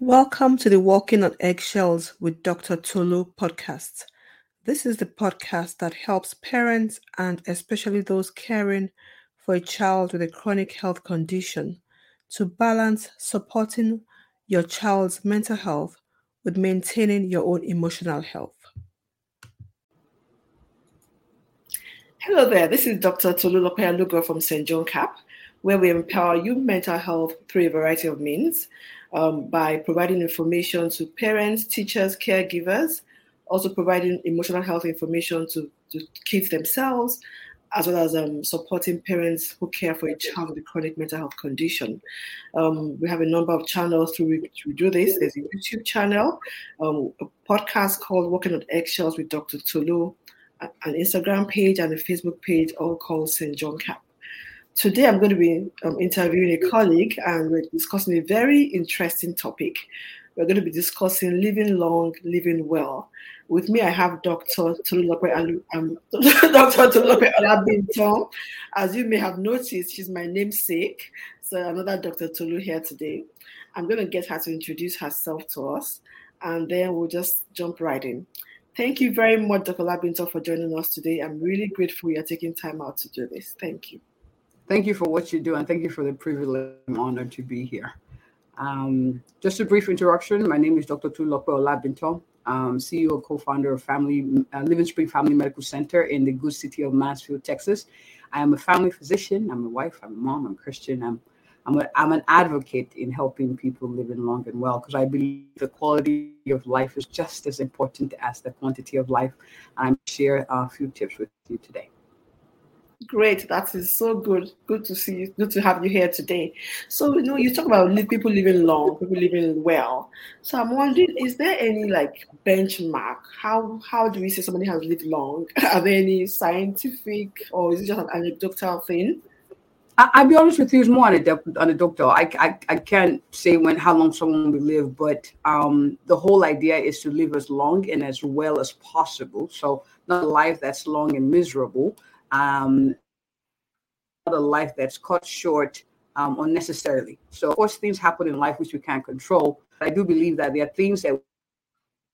Welcome to the Walking on Eggshells with Dr. Tolu podcast. This is the podcast that helps parents and especially those caring for a child with a chronic health condition to balance supporting your child's mental health with maintaining your own emotional health. Hello there, this is Dr. Tolu Lugo from St. John Cap, where we empower you mental health through a variety of means um, by providing information to parents, teachers, caregivers, also providing emotional health information to, to kids themselves, as well as um, supporting parents who care for a child with a chronic mental health condition. Um, we have a number of channels through which we do this. There's a YouTube channel, um, a podcast called Walking on Eggshells with Dr. Tolu, an Instagram page, and a Facebook page, all called St. John Cap. Today, I'm going to be um, interviewing a colleague and we're discussing a very interesting topic. We're going to be discussing living long, living well. With me, I have Dr. Tolulope um. Tolulope Olabimtan. As you may have noticed, she's my namesake. So another Dr. Tolu here today. I'm going to get her to introduce herself to us, and then we'll just jump right in. Thank you very much, Dr. Labinton, for joining us today. I'm really grateful you're taking time out to do this. Thank you. Thank you for what you do, and thank you for the privilege. and honor to be here. Um, just a brief introduction. My name is Dr. Tulope Olabimtan. Um, CEO and co-founder of Family uh, Living Spring Family Medical Center in the good city of Mansfield, Texas. I am a family physician. I'm a wife. I'm a mom. I'm Christian. I'm I'm, a, I'm an advocate in helping people live in long and well because I believe the quality of life is just as important as the quantity of life. I'm share a few tips with you today. Great, that is so good. Good to see you. Good to have you here today. So, you know, you talk about people living long, people living well. So, I'm wondering, is there any like benchmark? How how do we say somebody has lived long? Are there any scientific, or is it just an anecdotal thing? I, will be honest with you, it's more anecdotal. I, I I can't say when how long someone will live, but um, the whole idea is to live as long and as well as possible. So, not a life that's long and miserable um, a life that's cut short um, unnecessarily. So, of course, things happen in life which we can't control. But I do believe that there are things that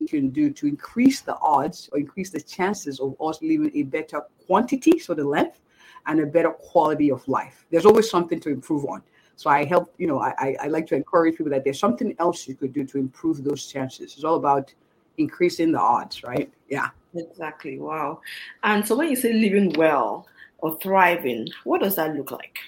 we can do to increase the odds or increase the chances of us living a better quantity, so the length, and a better quality of life. There's always something to improve on. So I help, you know, I, I like to encourage people that there's something else you could do to improve those chances. It's all about increasing the odds, right? Yeah. Exactly. Wow. And so when you say living well or thriving, what does that look like?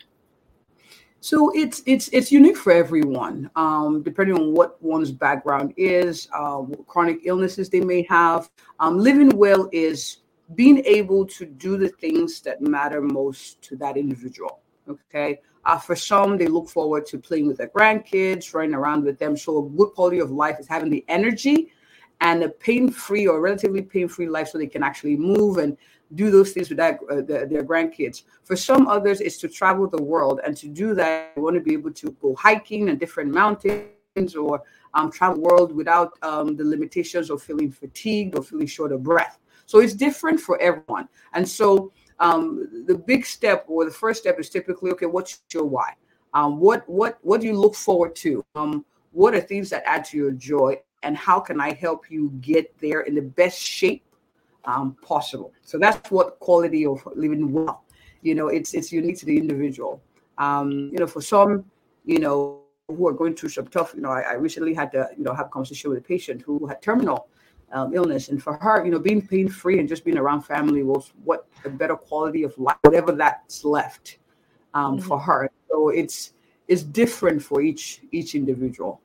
So it's it's it's unique for everyone, um, depending on what one's background is, uh, chronic illnesses they may have. Um, living well is being able to do the things that matter most to that individual. Okay. Uh, for some, they look forward to playing with their grandkids, running around with them. So a good quality of life is having the energy and a pain-free or relatively pain-free life so they can actually move and do those things with that, uh, their, their grandkids. For some others, it's to travel the world, and to do that, they want to be able to go hiking and different mountains or um, travel the world without um, the limitations of feeling fatigued or feeling short of breath. So it's different for everyone, and so um, the big step or the first step is typically okay. What's your why? Um, what what what do you look forward to? Um, what are things that add to your joy? And how can I help you get there in the best shape um, possible? So that's what quality of living well. You know, it's it's unique to the individual. Um, you know, for some, you know, who are going through some tough. You know, I, I recently had to you know have a conversation with a patient who had terminal um, illness, and for her, you know, being pain free and just being around family was what a better quality of life, whatever that's left um, mm-hmm. for her. So it's it's different for each each individual.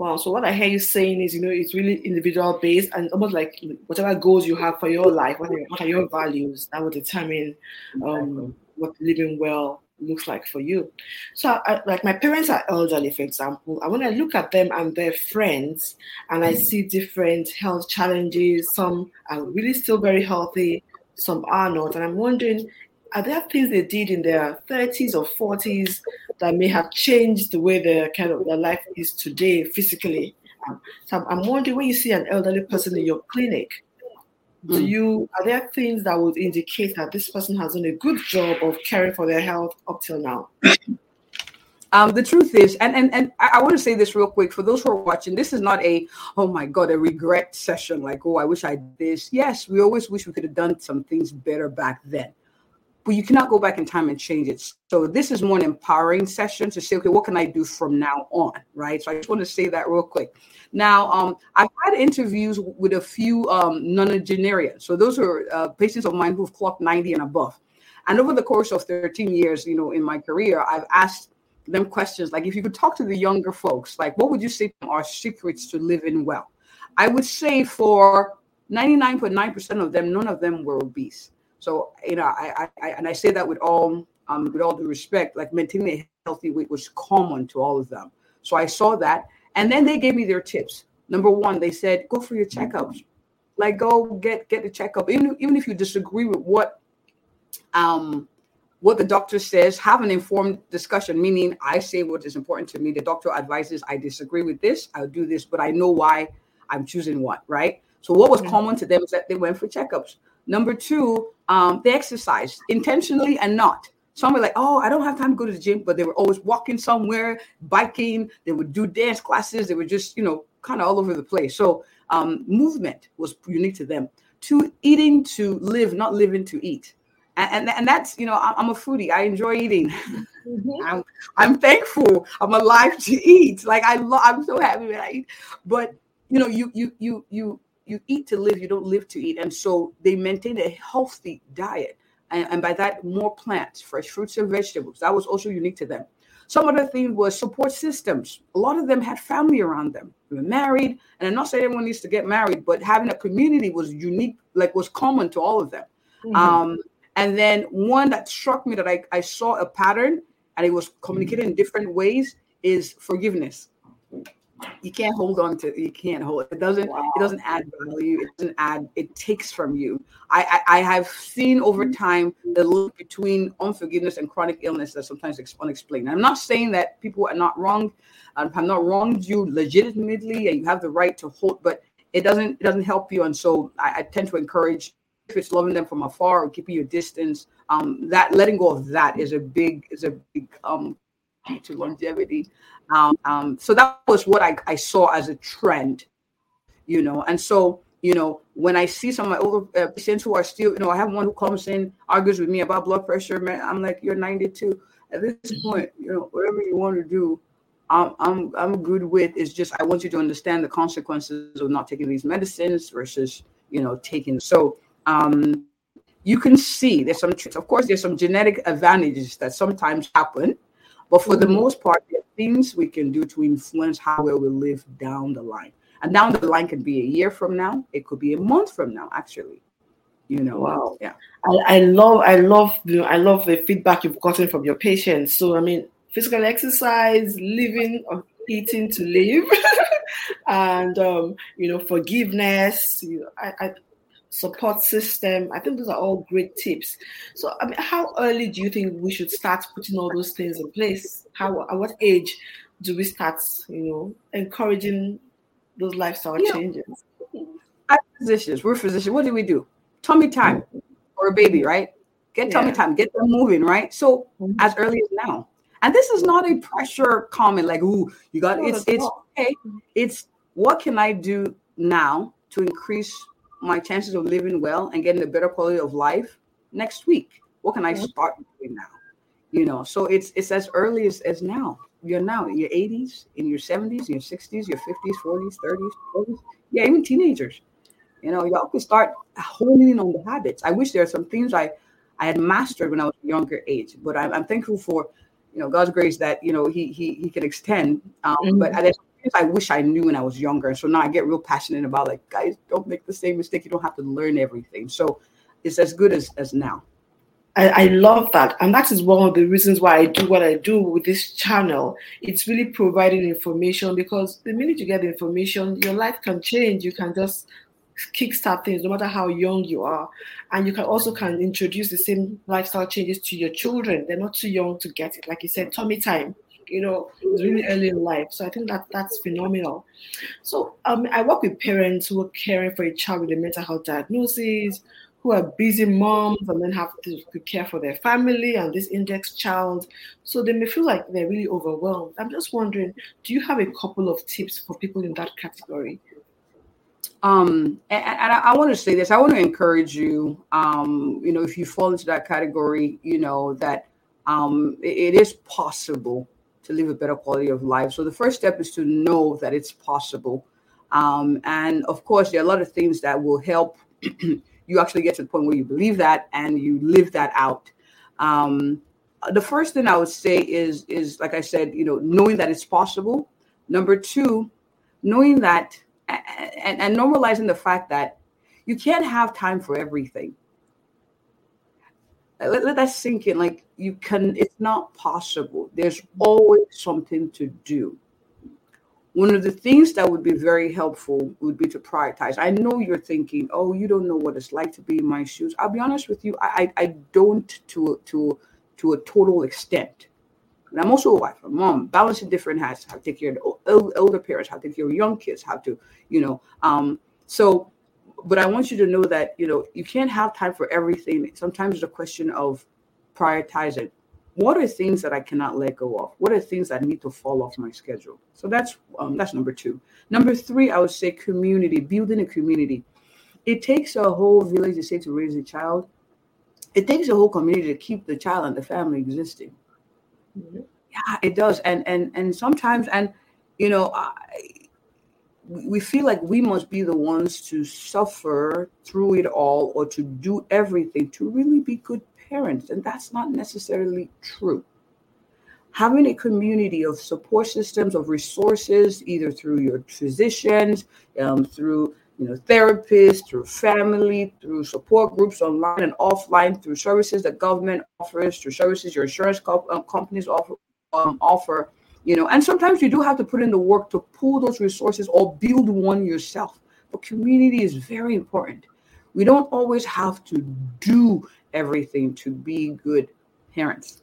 Wow. So what I hear you saying is, you know, it's really individual based and almost like whatever goals you have for your life, what are, what are your values, that will determine um, what living well looks like for you. So, I, like my parents are elderly, for example, and when I look at them and their friends, and I see different health challenges, some are really still very healthy, some are not, and I'm wondering are there things they did in their 30s or 40s that may have changed the way their kind of their life is today physically? Um, so I'm wondering when you see an elderly person in your clinic, do hmm. you are there things that would indicate that this person has done a good job of caring for their health up till now? Um, the truth is, and and and I, I want to say this real quick for those who are watching. This is not a oh my god a regret session like oh I wish I did this. Yes, we always wish we could have done some things better back then, but you cannot go back in time and change it. So this is more an empowering session to say okay what can I do from now on, right? So I just want to say that real quick. Now, um, I've had interviews with a few um, nonagenarians. So those are uh, patients of mine who've clocked 90 and above. And over the course of 13 years, you know, in my career, I've asked them questions like if you could talk to the younger folks, like what would you say are secrets to living well? I would say for 99.9% of them, none of them were obese. So, you know, I, I, and I say that with all um, with all due respect, like maintaining a healthy weight was common to all of them. So I saw that. And then they gave me their tips. Number one, they said, go for your checkups. Like go get get the checkup. Even, even if you disagree with what um what the doctor says, have an informed discussion, meaning I say what is important to me. The doctor advises I disagree with this, I'll do this, but I know why I'm choosing what, right? So, what was mm-hmm. common to them is that they went for checkups. Number two, um, they exercised intentionally and not. Some were like, oh, I don't have time to go to the gym, but they were always walking somewhere, biking. They would do dance classes. They were just, you know, kind of all over the place. So, um, movement was unique to them. To eating to live, not living to eat and, and, and that's you know I'm a foodie. I enjoy eating. Mm-hmm. I'm I'm thankful. I'm alive to eat. Like I love. I'm so happy when I eat. But you know, you you you you you eat to live. You don't live to eat. And so they maintain a healthy diet, and, and by that more plants, fresh fruits and vegetables. That was also unique to them. Some other thing was support systems. A lot of them had family around them. They were married, and I'm not saying everyone needs to get married, but having a community was unique, like was common to all of them. Mm-hmm. Um, and then one that struck me that I, I saw a pattern and it was communicated in different ways is forgiveness. You can't hold on to you can't hold it doesn't wow. it doesn't add value it doesn't add it takes from you. I, I, I have seen over time the link between unforgiveness and chronic illness that sometimes is unexplained. I'm not saying that people are not wrong um, I'm not wronged you legitimately and you have the right to hold but it doesn't it doesn't help you and so I, I tend to encourage if it's loving them from afar or keeping your distance, um, that letting go of that is a big is a big um to longevity. Um, um, so that was what I, I saw as a trend, you know. And so you know, when I see some of my older uh, patients who are still, you know, I have one who comes in argues with me about blood pressure. Man, I'm like, you're 92. At this point, you know, whatever you want to do, I'm I'm I'm good with. It's just I want you to understand the consequences of not taking these medicines versus you know taking. So um, you can see there's some of course there's some genetic advantages that sometimes happen but for the mm-hmm. most part there are things we can do to influence how well we live down the line. And down the line can be a year from now it could be a month from now actually. You know? Wow. Yeah. I, I love i love you know, i love the feedback you've gotten from your patients. So i mean physical exercise living or eating to live and um, you know forgiveness you know, I, I support system. I think those are all great tips. So, I mean, how early do you think we should start putting all those things in place? How at what age do we start, you know, encouraging those lifestyle yeah. changes? As physicians, we're physicians. What do we do? Tummy time for a baby, right? Get tummy yeah. time, get them moving, right? So mm-hmm. as early as now. And this is not a pressure comment like, ooh, you got it's it's okay. It's what can I do now to increase my chances of living well and getting a better quality of life next week? What can I start doing now? You know, so it's it's as early as, as now. You're now in your 80s, in your 70s, your 60s, your 50s, 40s, 30s, 40s. Yeah, even teenagers. You know, y'all can start honing in on the habits. I wish there are some things I I had mastered when I was younger age, but I'm, I'm thankful for you know God's grace that you know He He He can extend. Um, mm-hmm. But there's I wish I knew when I was younger. And So now I get real passionate about like, guys, don't make the same mistake. You don't have to learn everything. So it's as good as, as now. I, I, love that. And that is one of the reasons why I do what I do with this channel. It's really providing information because the minute you get information, your life can change. You can just kickstart things no matter how young you are. And you can also can introduce the same lifestyle changes to your children. They're not too young to get it. Like you said, tummy time you know, really early in life. So I think that that's phenomenal. So um, I work with parents who are caring for a child with a mental health diagnosis, who are busy moms and then have to, to care for their family and this index child. So they may feel like they're really overwhelmed. I'm just wondering, do you have a couple of tips for people in that category? Um, and, and I, I want to say this. I want to encourage you. Um, you know, if you fall into that category, you know that um, it, it is possible to live a better quality of life. So the first step is to know that it's possible. Um, and of course, there are a lot of things that will help you actually get to the point where you believe that and you live that out. Um, the first thing I would say is is like I said, you know, knowing that it's possible. Number two, knowing that and, and normalizing the fact that you can't have time for everything. Let, let that sink in. Like you can, it's not possible. There's always something to do. One of the things that would be very helpful would be to prioritize. I know you're thinking, "Oh, you don't know what it's like to be in my shoes." I'll be honest with you, I I, I don't to to to a total extent. And I'm also a wife, a mom, balancing different hats, how to take care of the elder parents, how to take care of young kids, how to, you know. Um, so, but I want you to know that, you know, you can't have time for everything. Sometimes it's a question of prioritizing. What are things that I cannot let go of? What are things that need to fall off my schedule? So that's um, that's number two. Number three, I would say community, building a community. It takes a whole village to say to raise a child. It takes a whole community to keep the child and the family existing yeah, it does. And and and sometimes, and you know, I, we feel like we must be the ones to suffer through it all or to do everything to really be good parents, and that's not necessarily true. Having a community of support systems of resources, either through your physicians, um, through you know, therapists, through family, through support groups online and offline, through services that government offers, through services your insurance co- um, companies offer, um, offer, you know, and sometimes you do have to put in the work to pull those resources or build one yourself. But community is very important. We don't always have to do everything to be good parents,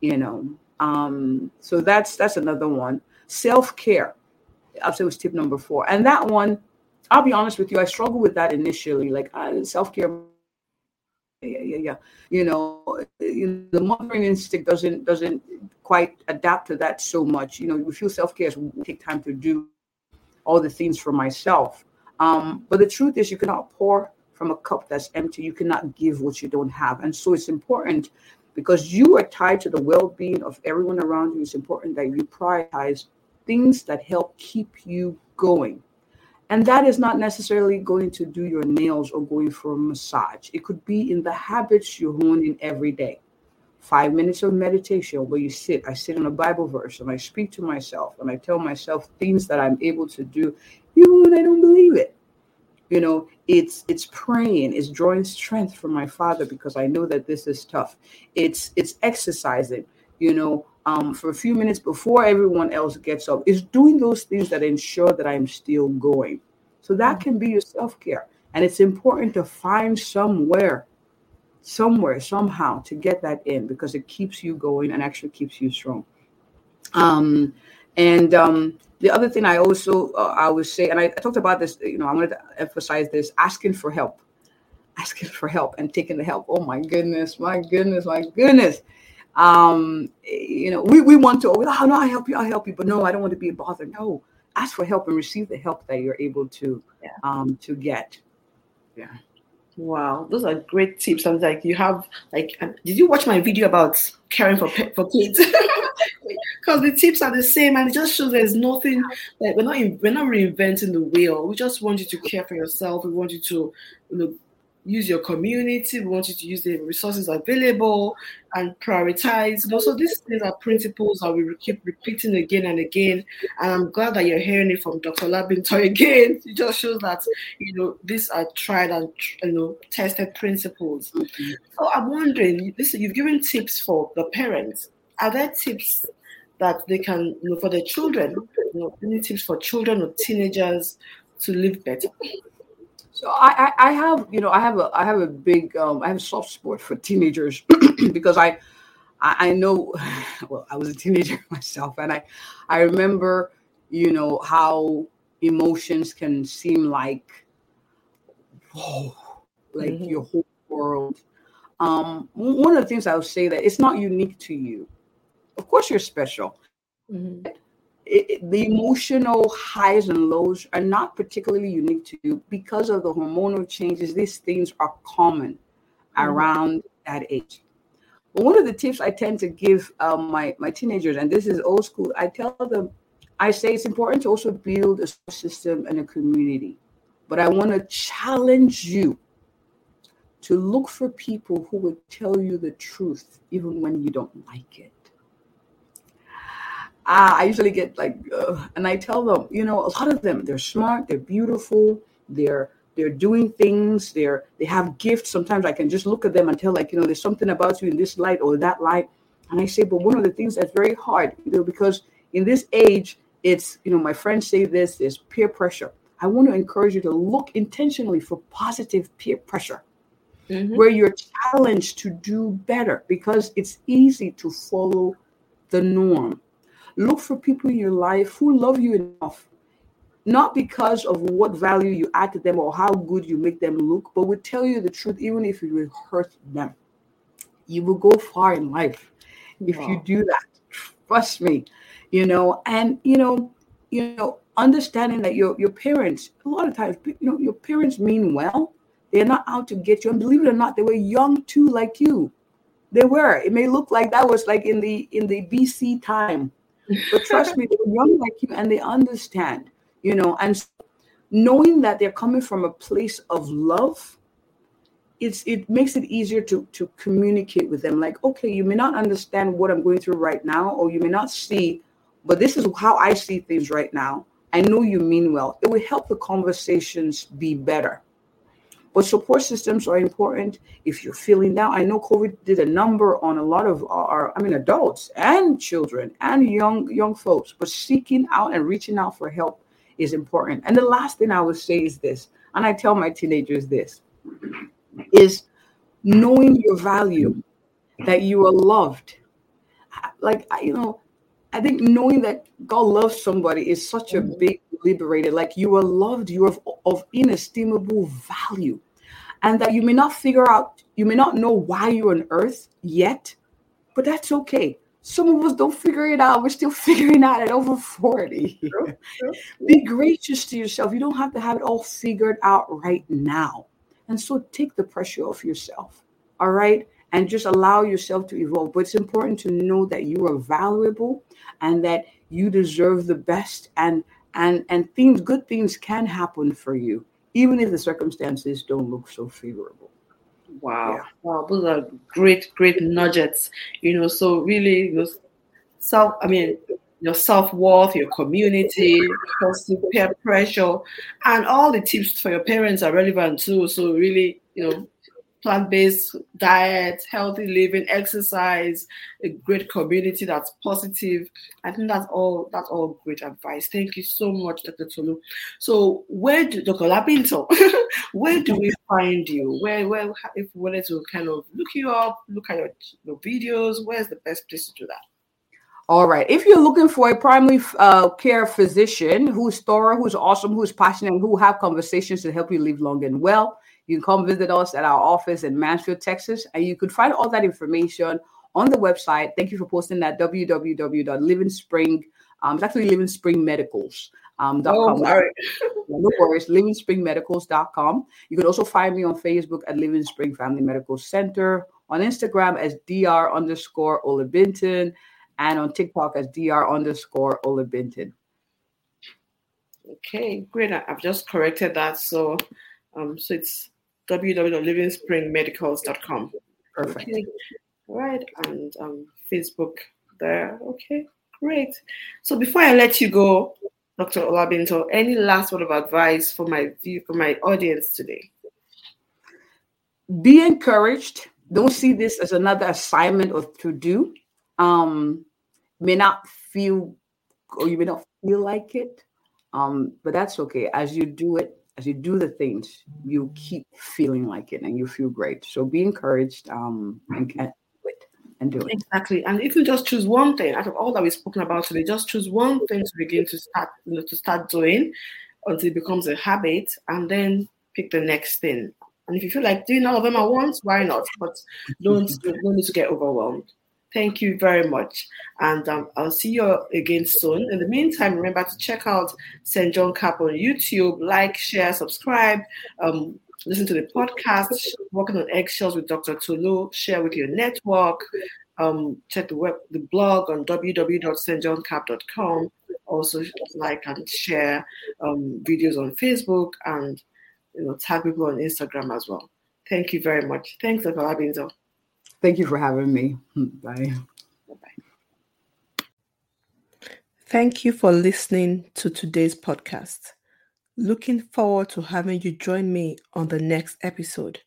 you know. Um, so that's that's another one. Self care. I'll say was tip number four, and that one I'll be honest with you, I struggled with that initially. Like uh, self care, yeah, yeah, yeah. You know, the mothering instinct doesn't doesn't quite adapt to that so much. You know, we feel self care is take time to do all the things for myself. Um, but the truth is, you cannot pour from a cup that's empty. You cannot give what you don't have, and so it's important because you are tied to the well-being of everyone around you. It's important that you prioritize things that help keep you going and that is not necessarily going to do your nails or going for a massage. It could be in the habits you hone in every day. Five minutes of meditation where you sit. I sit on a Bible verse and I speak to myself and I tell myself things that I'm able to do, even when I don't believe it. You know, it's it's praying, it's drawing strength from my father because I know that this is tough. It's it's exercising, you know, um, for a few minutes before everyone else gets up is doing those things that ensure that I'm still going. So that can be your self care. And it's important to find somewhere, somewhere, somehow to get that in because it keeps you going and actually keeps you strong. Um, and um, the other thing I also uh, I would say, and I, I talked about this, you know, I wanted to emphasize this: asking for help, asking for help, and taking the help. Oh my goodness, my goodness, my goodness um, you know, we, we want to, oh, no, I help you, I help you, but no, I don't want to be a bother. No, ask for help and receive the help that you're able to, yeah. um, to get. Yeah. Wow, those are great tips. I'm like, you have like, um, did you watch my video about caring for for kids? Because the tips are the same, and it just shows there's nothing like we're not we're not reinventing the wheel. We just want you to care for yourself. We want you to, you know, use your community. We want you to use the resources available and prioritize. And also, these things are principles that we keep repeating again and again. And I'm glad that you're hearing it from Dr. Labinto again. It just shows that you know these are tried and you know tested principles. So I'm wondering, listen, you've given tips for the parents. Are there tips that they can, you know, for their children? You know, any tips for children or teenagers to live better? So I, I, I have you know I have a I have a big um, I have a soft spot for teenagers because I I know well I was a teenager myself and I I remember you know how emotions can seem like whoa like mm-hmm. your whole world. Um, one of the things I would say that it's not unique to you. Of course, you're special. Mm-hmm. It, the emotional highs and lows are not particularly unique to you because of the hormonal changes. These things are common mm-hmm. around that age. But one of the tips I tend to give um, my my teenagers, and this is old school, I tell them, I say it's important to also build a system and a community. But I want to challenge you to look for people who would tell you the truth, even when you don't like it. Uh, I usually get like, uh, and I tell them, you know, a lot of them, they're smart, they're beautiful, they're they're doing things, they're they have gifts. Sometimes I can just look at them and tell, like, you know, there's something about you in this light or that light. And I say, but one of the things that's very hard, you know, because in this age, it's, you know, my friends say this, there's peer pressure. I want to encourage you to look intentionally for positive peer pressure. Mm-hmm. Where you're challenged to do better because it's easy to follow the norm. Look for people in your life who love you enough not because of what value you add to them or how good you make them look, but will tell you the truth, even if it will hurt them. You will go far in life if wow. you do that. Trust me, you know, and you know, you know, understanding that your your parents, a lot of times, you know, your parents mean well. They're not out to get you. And believe it or not, they were young too, like you. They were. It may look like that was like in the in the BC time. But trust me, they're young like you and they understand you know, and knowing that they're coming from a place of love it's it makes it easier to to communicate with them. Like okay you may not understand what i'm going through right now or you may not see but this is how i see things right now. I know you mean well. It will help the conversations be better but support systems are important if you're feeling down i know covid did a number on a lot of our i mean adults and children and young young folks but seeking out and reaching out for help is important. And the last thing I would say is this, and I tell my teenagers this is knowing your value, that you are loved. Like, you know, I think knowing that God loves somebody is such a big liberator. Like, you are loved, you are of, of inestimable value. And that you may not figure out, you may not know why you're on earth yet, but that's okay some of us don't figure it out. We're still figuring out at over 40. True, true. Be gracious to yourself. You don't have to have it all figured out right now. And so take the pressure off yourself. All right. And just allow yourself to evolve. But it's important to know that you are valuable and that you deserve the best and and and things good things can happen for you, even if the circumstances don't look so favorable. Wow. Yeah. Wow. Those are great, great nuggets. You know, so really, you know, self, I mean, your self worth, your community, positive peer pressure, and all the tips for your parents are relevant too. So, really, you know, plant-based diet, healthy living, exercise, a great community that's positive. I think that's all that's all great advice. Thank you so much, Dr. Tolu. So where do Dr. Labinto, where do we find you? Where where if we wanted to kind of look you up, look at your, your videos, where's the best place to do that? All right. If you're looking for a primary uh, care physician who's thorough, who's awesome, who's passionate, who have conversations to help you live long and well, you can come visit us at our office in Mansfield, Texas, and you could find all that information on the website. Thank you for posting that www.livingspring. Um, it's actually Living Spring Medicals. Um, oh, sorry. no worries, livingspringmedicals.com. You can also find me on Facebook at Living Spring Family Medical Center, on Instagram as dr underscore Olabimtan, and on TikTok as dr underscore Olabimtan. Okay, great. I've just corrected that. So, um, so it's www.livingspringmedicals.com. Perfect. Okay. All right, and um, Facebook there. Okay, great. So before I let you go, Dr. Olabimtan, any last word of advice for my view for my audience today? Be encouraged. Don't see this as another assignment or to do. Um, may not feel or you may not feel like it. Um, but that's okay. As you do it, as you do the things, you keep feeling like it and you feel great. So be encouraged um, and, do it and do it. Exactly. And if you just choose one thing out of all that we've spoken about today, just choose one thing to begin to start, you know, to start doing until it becomes a habit and then pick the next thing And if you feel like doing all of them at once, why not? But don't don't need to get overwhelmed. Thank you very much. And um, I'll see you again soon. In the meantime, remember to check out St. John Cap on YouTube, like, share, subscribe, um, listen to the podcast, Walking on Eggshells with Dr. Tolu, share with your network, um, check the web, the blog on www.stjohncap.com. Also, like and share um, videos on Facebook and you know tag people on Instagram as well. Thank you very much. Thanks, Dr. Labinzo. Thank you for having me. Bye. Thank you for listening to today's podcast. Looking forward to having you join me on the next episode.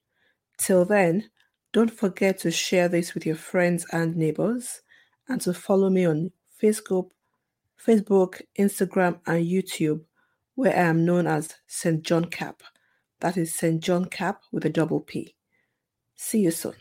Till then, don't forget to share this with your friends and neighbors and to follow me on Facebook, Facebook, Instagram, and YouTube, where I am known as St. John Cap. That is St. John Cap with a double P. See you soon.